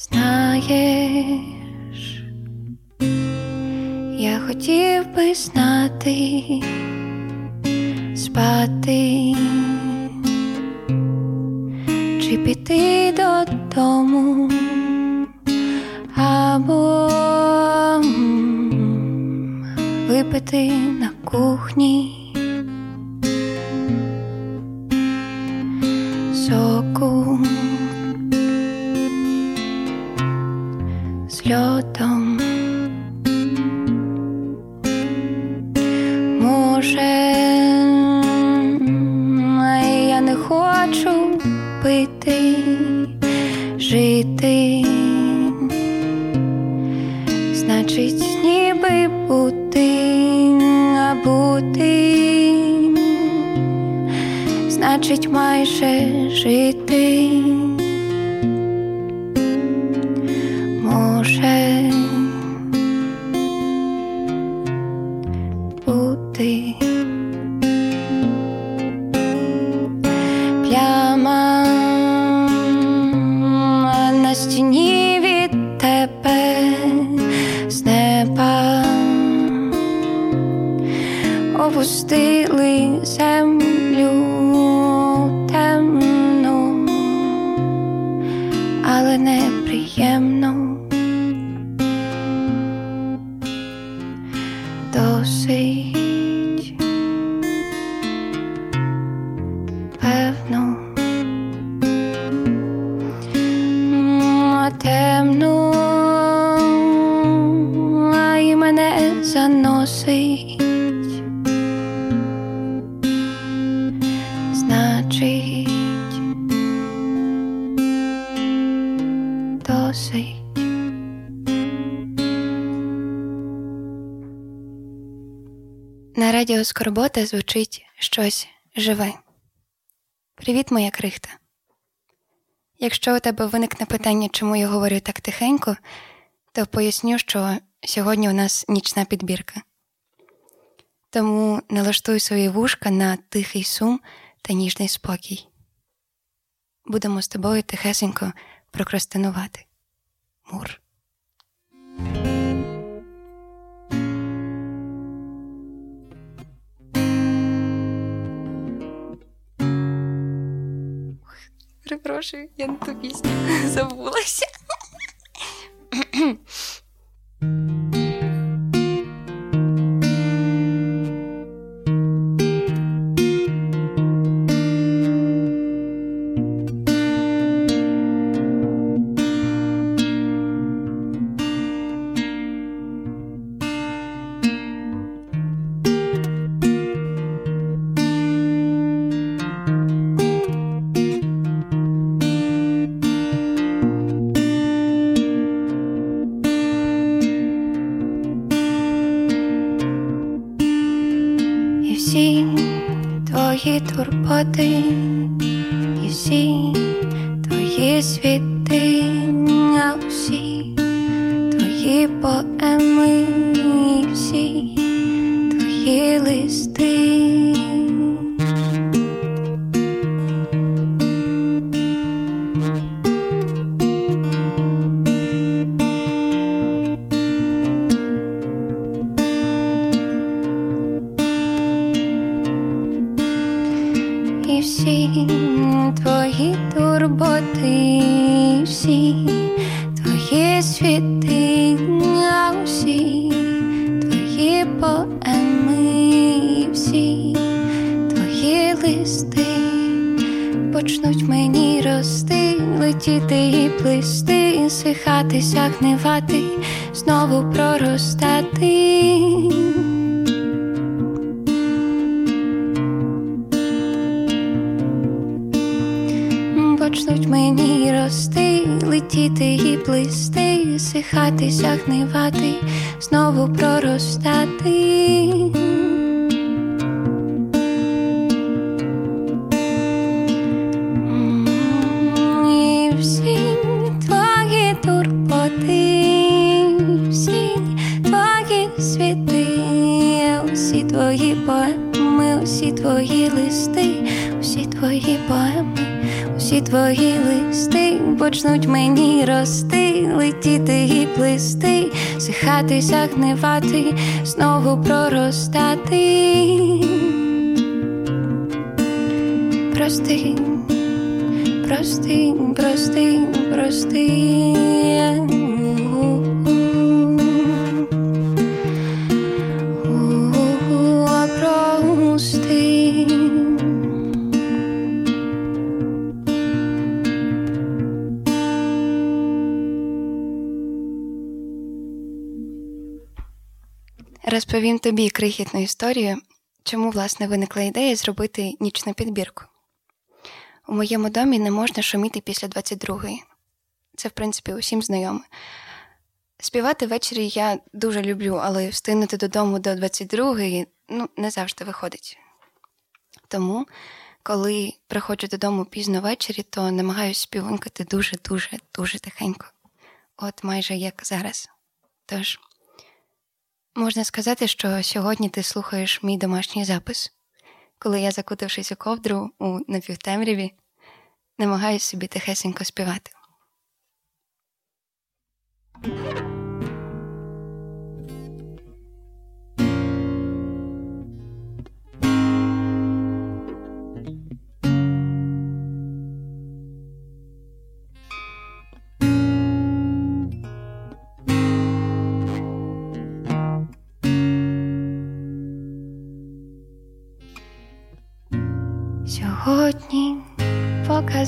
Знаєш, я хотів би знати, спати чи піти додому або випити на кухні. Льотом. Може, я не хочу пити, жити, значить, ніби бути, а бути, значить, майже жити. опустили землю На радіо Скорбота звучить щось живе. Привіт, моя крихта. Якщо у тебе виникне питання, чому я говорю так тихенько, то поясню, що сьогодні у нас нічна підбірка. Тому налаштуй свої вушка на тихий сум та ніжний спокій. Будемо з тобою тихесенько прокрастинувати. Мур. Перепрошую, я на ту пісню забулася. Твої світи, а всі твої поеми, всі твої листи. Рости, летіти і плисти, свихатися, гнивати, знову проростати. Почнуть мені рости, летіти і плисти, сихатися, гнивати, знову проростати. Поеми, усі твої листи почнуть мені рости, летіти і плисти, сихатися, гнивати, знову проростати. Прости, прости, прости, прости. Розповім тобі крихітну історію, чому власне виникла ідея зробити нічну підбірку. У моєму домі не можна шуміти після 22-ї. Це, в принципі, усім знайоме. Співати ввечері я дуже люблю, але встигнути додому до 22-ї ну, не завжди виходить. Тому, коли приходжу додому пізно ввечері, то намагаюся співункати дуже-дуже дуже тихенько, от майже як зараз. Тож. Можна сказати, що сьогодні ти слухаєш мій домашній запис, коли я, закутавшись у ковдру у напівтемряві, намагаюся собі тихесенько співати.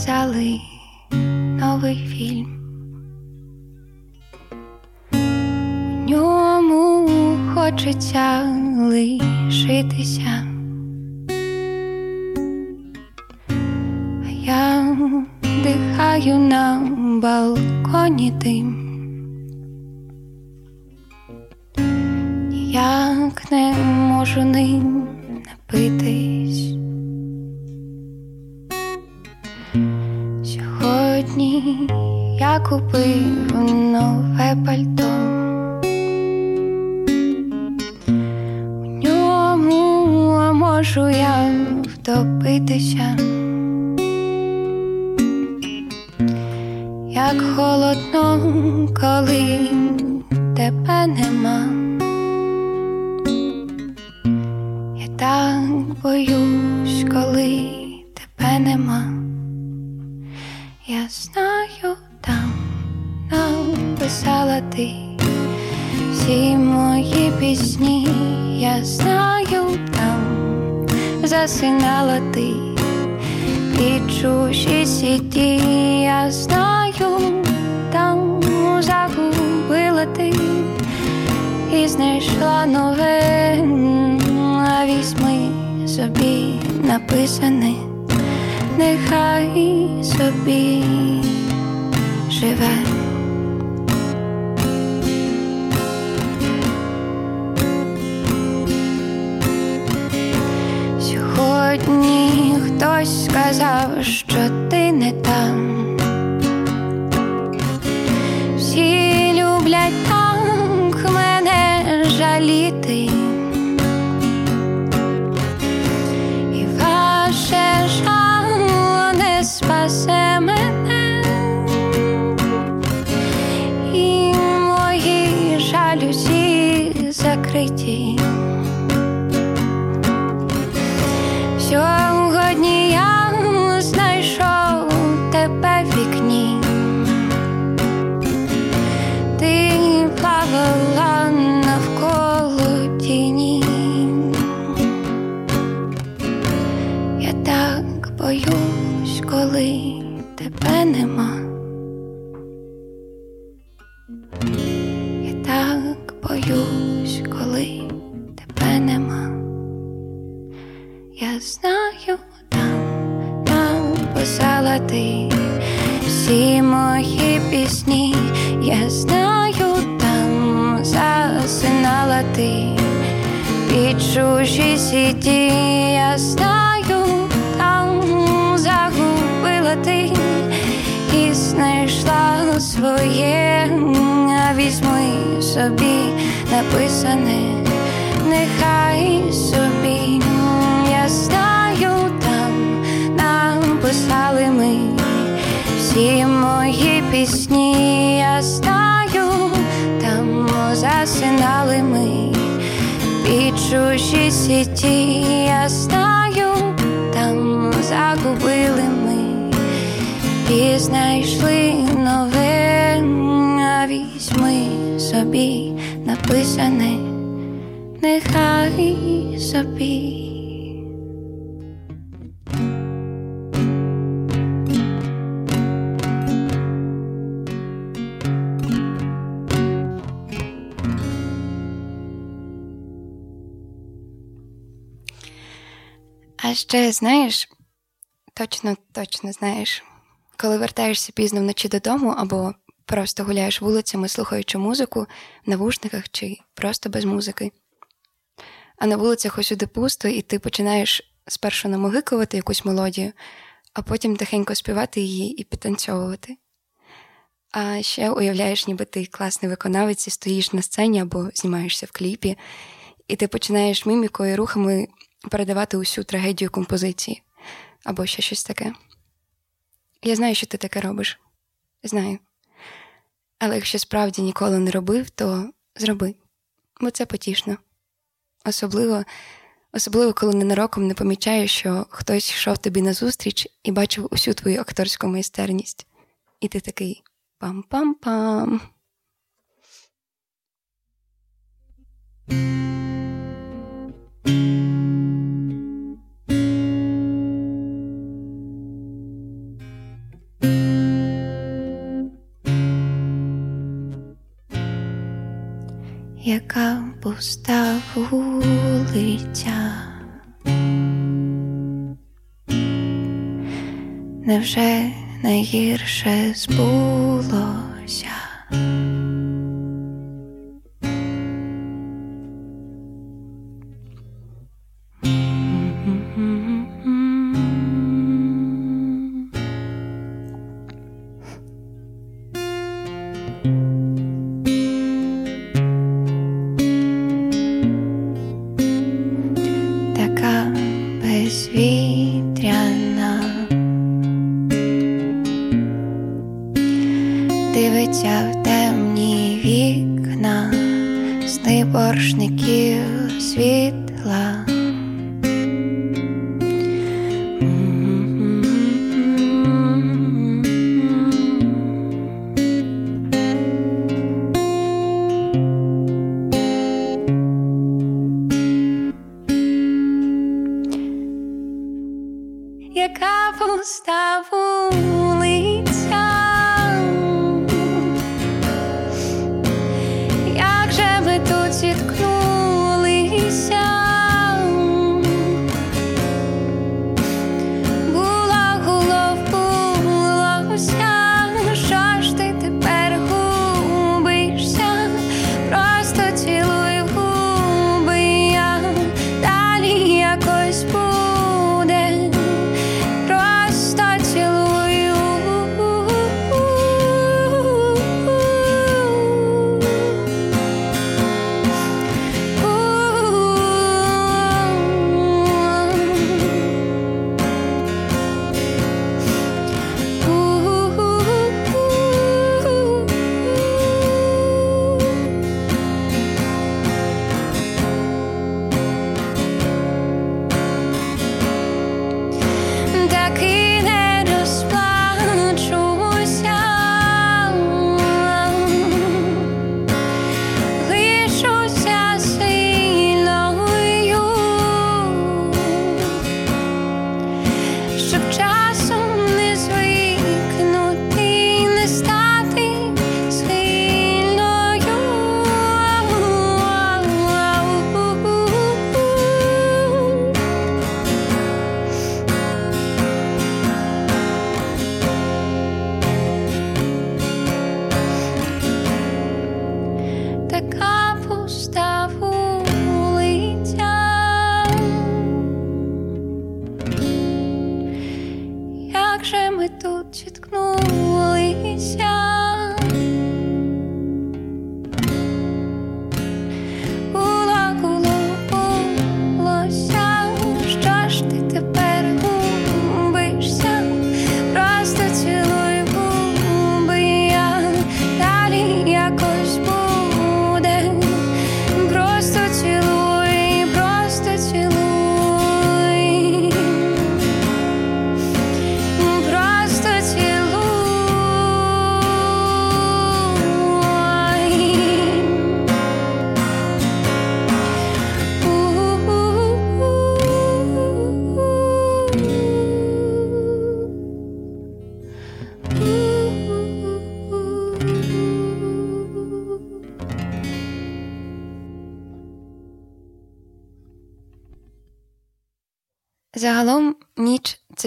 Показали новий фільм. У ньому хочеться лишитися. Я дихаю на балконі дим. Ніяк не можу ним напитись. Я купив нове пальто. У ньому можу я втопитися, як холодно, коли тебе нема. Я так боюсь, написала ти. Всі мої пісні, я знаю, там засинала ти. І чужі сіті, я знаю, там загубила ти. І знайшла нове, а візьми собі написане. Нехай собі живе. Сказав, що ти не там. Всі люблять так мене жаліти. Боюсь, коли тебе нема. Я знаю, там написала ти всі мої пісні, я знаю, там засинала ти під чужі сіті, я знаю, там загубила ти і знайшла своє, візьми собі написане, нехай собі я знаю, там нам писали ми всі мої пісні, я знаю, там засинали ми під чужі сіті, я знаю, там загубили ми і знайшли нове. Візьми собі написане, нехай собі. А ще знаєш, точно, точно знаєш, коли вертаєшся пізно вночі додому або просто гуляєш вулицями, слухаючи музику в навушниках чи просто без музики. А на вулицях усюди пусто, і ти починаєш спершу намогикувати якусь мелодію, а потім тихенько співати її і підтанцьовувати. А ще уявляєш, ніби ти класний виконавець і стоїш на сцені або знімаєшся в кліпі, і ти починаєш мімікою рухами передавати усю трагедію композиції або ще щось таке. Я знаю, що ти таке робиш. Знаю. Але якщо справді ніколи не робив, то зроби, бо це потішно. Особливо, особливо, коли ненароком не помічаєш, що хтось йшов тобі назустріч і бачив усю твою акторську майстерність. І ти такий пам-пам-пам. Яка пуста вулиця, невже найгірше збулося? kā būs tā būlīca.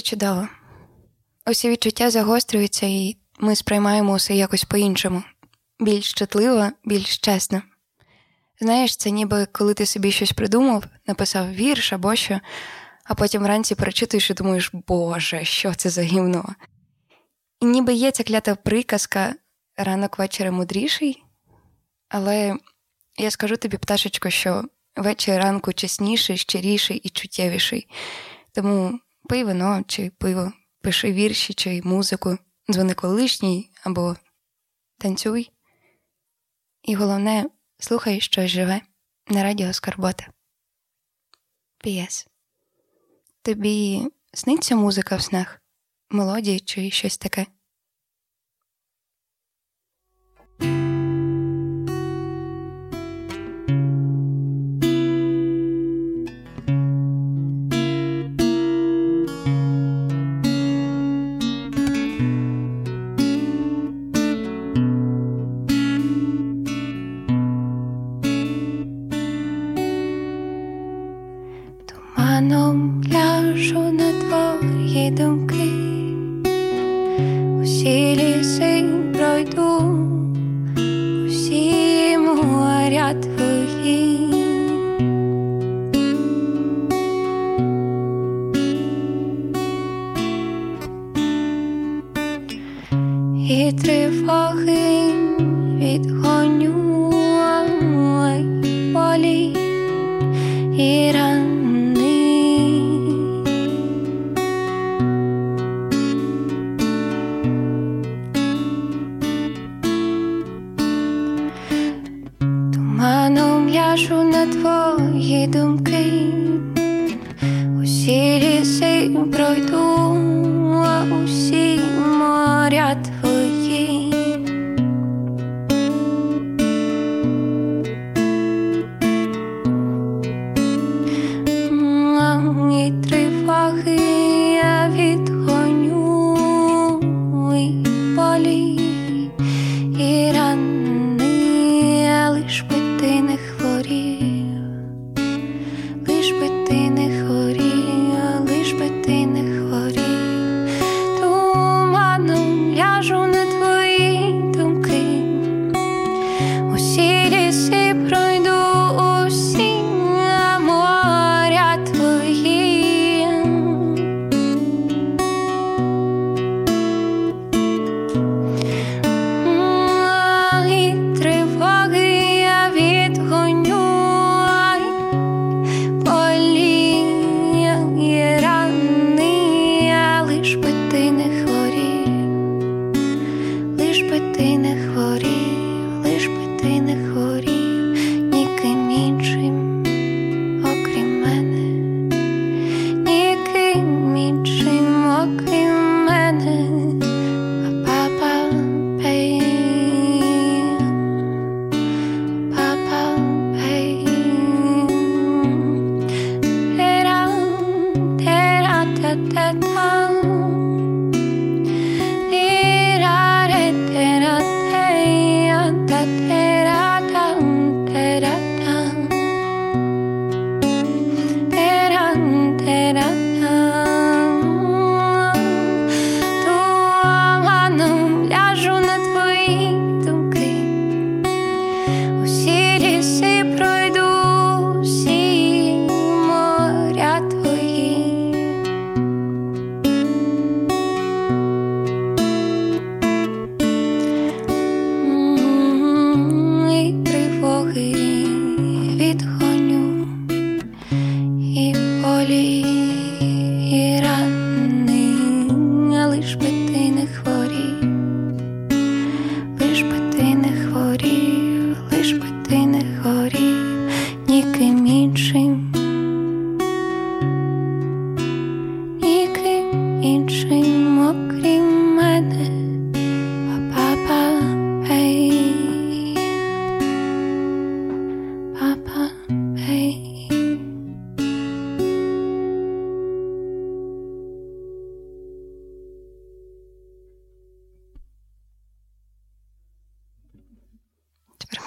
Чудово. Усі відчуття загострюються, і ми сприймаємо усе якось по-іншому, більш чутливо, більш чесно. Знаєш, це ніби коли ти собі щось придумав, написав вірш або що, а потім вранці перечитуєш і думаєш, Боже, що це за гівно? І ніби є ця клята приказка ранок вечора мудріший, але я скажу тобі, пташечко, що вечір ранку чесніший, щиріший і чуттєвіший. Тому пий вино чи пиво, пиши вірші чи музику, дзвони колишній або танцюй. І головне, слухай щось живе на радіо Скарбота. П'єс. Тобі сниться музика в снах, мелодії чи щось таке? ir би ти не хвилин.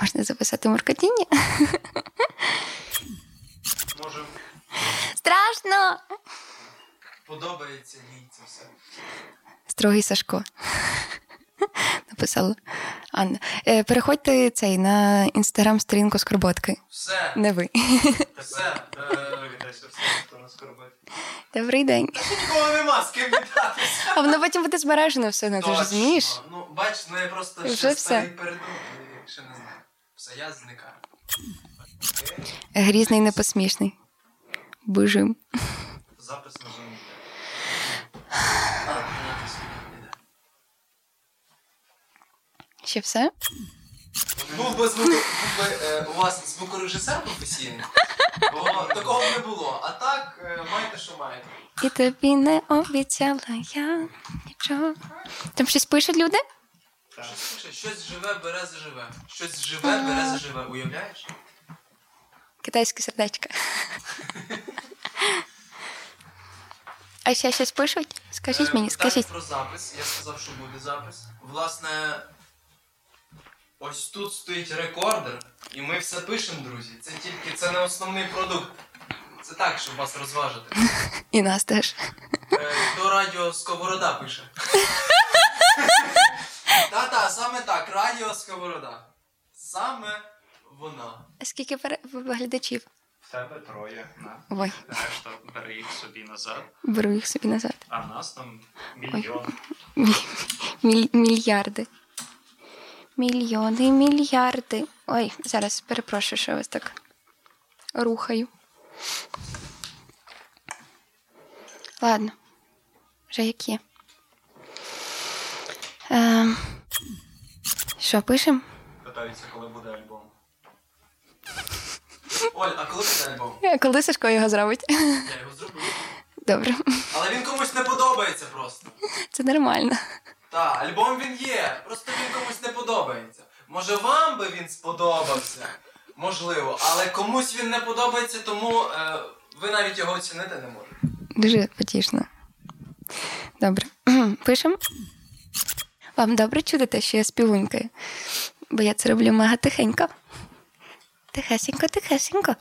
Можна записати муркотіння? Може. Страшно! Подобається їй це все. Строгий Сашко. Написала Анна. Е, переходьте цей на інстаграм-сторінку Скорботки. Все, Не ви. все. Е. Добрий день. Нікого нема з ким вітатися. А воно потім буде збережено все одно, ти ж розумієш? Ну, бач, ну я просто ще старий передумав, ще не знаю. Все, я зникаю. Грізний непосмішний. Бижим. Запис на зоні. Так, ну, іде. Ще все? Був би звук, був би е, у вас звукорежисер професійний, бо такого б не було. А так, е, маєте, що маєте. І тобі не обіцяла я нічого. Там щось пишуть люди? Щось пише, щось живе, бере заживе. Щось живе, бере заживе. Уявляєш? Китайське сердечко. А ще щось пишуть? Скажіть Е, мені, питання скажіть. про запис. Я сказав, що буде запис. Власне, ось тут стоїть рекордер, і ми все пишемо, друзі. Це тільки це не основний продукт. Це так, щоб вас розважити. І нас теж. Е, До радіо Сковорода пише. Та-та, саме так, радіо Сковорода. Саме вона. Скільки пере- глядачів? В тебе троє. На. Ой, Решта бери їх собі назад, беру їх собі назад. а в нас там мільйон. Міль- мільярди. Мільйони, мільярди. Ой, зараз перепрошую, що я вас так рухаю. Ладно, вже як є. Ем, що, пишемо? Питаються, коли буде альбом. Оль, а коли буде альбом? Коли Сашко його зробить? Я його зроблю. Добре, Але він комусь не подобається просто. це нормально. Так, альбом він є, просто він комусь не подобається. Може вам би він сподобався? Можливо, але комусь він не подобається, тому е, ви навіть його оцінити не можете. Дуже потішно. Добре. Пишемо. Вам добре чути те, що я співунькаю? Бо я це роблю мега тихенько. Тихесенько, тихесенько.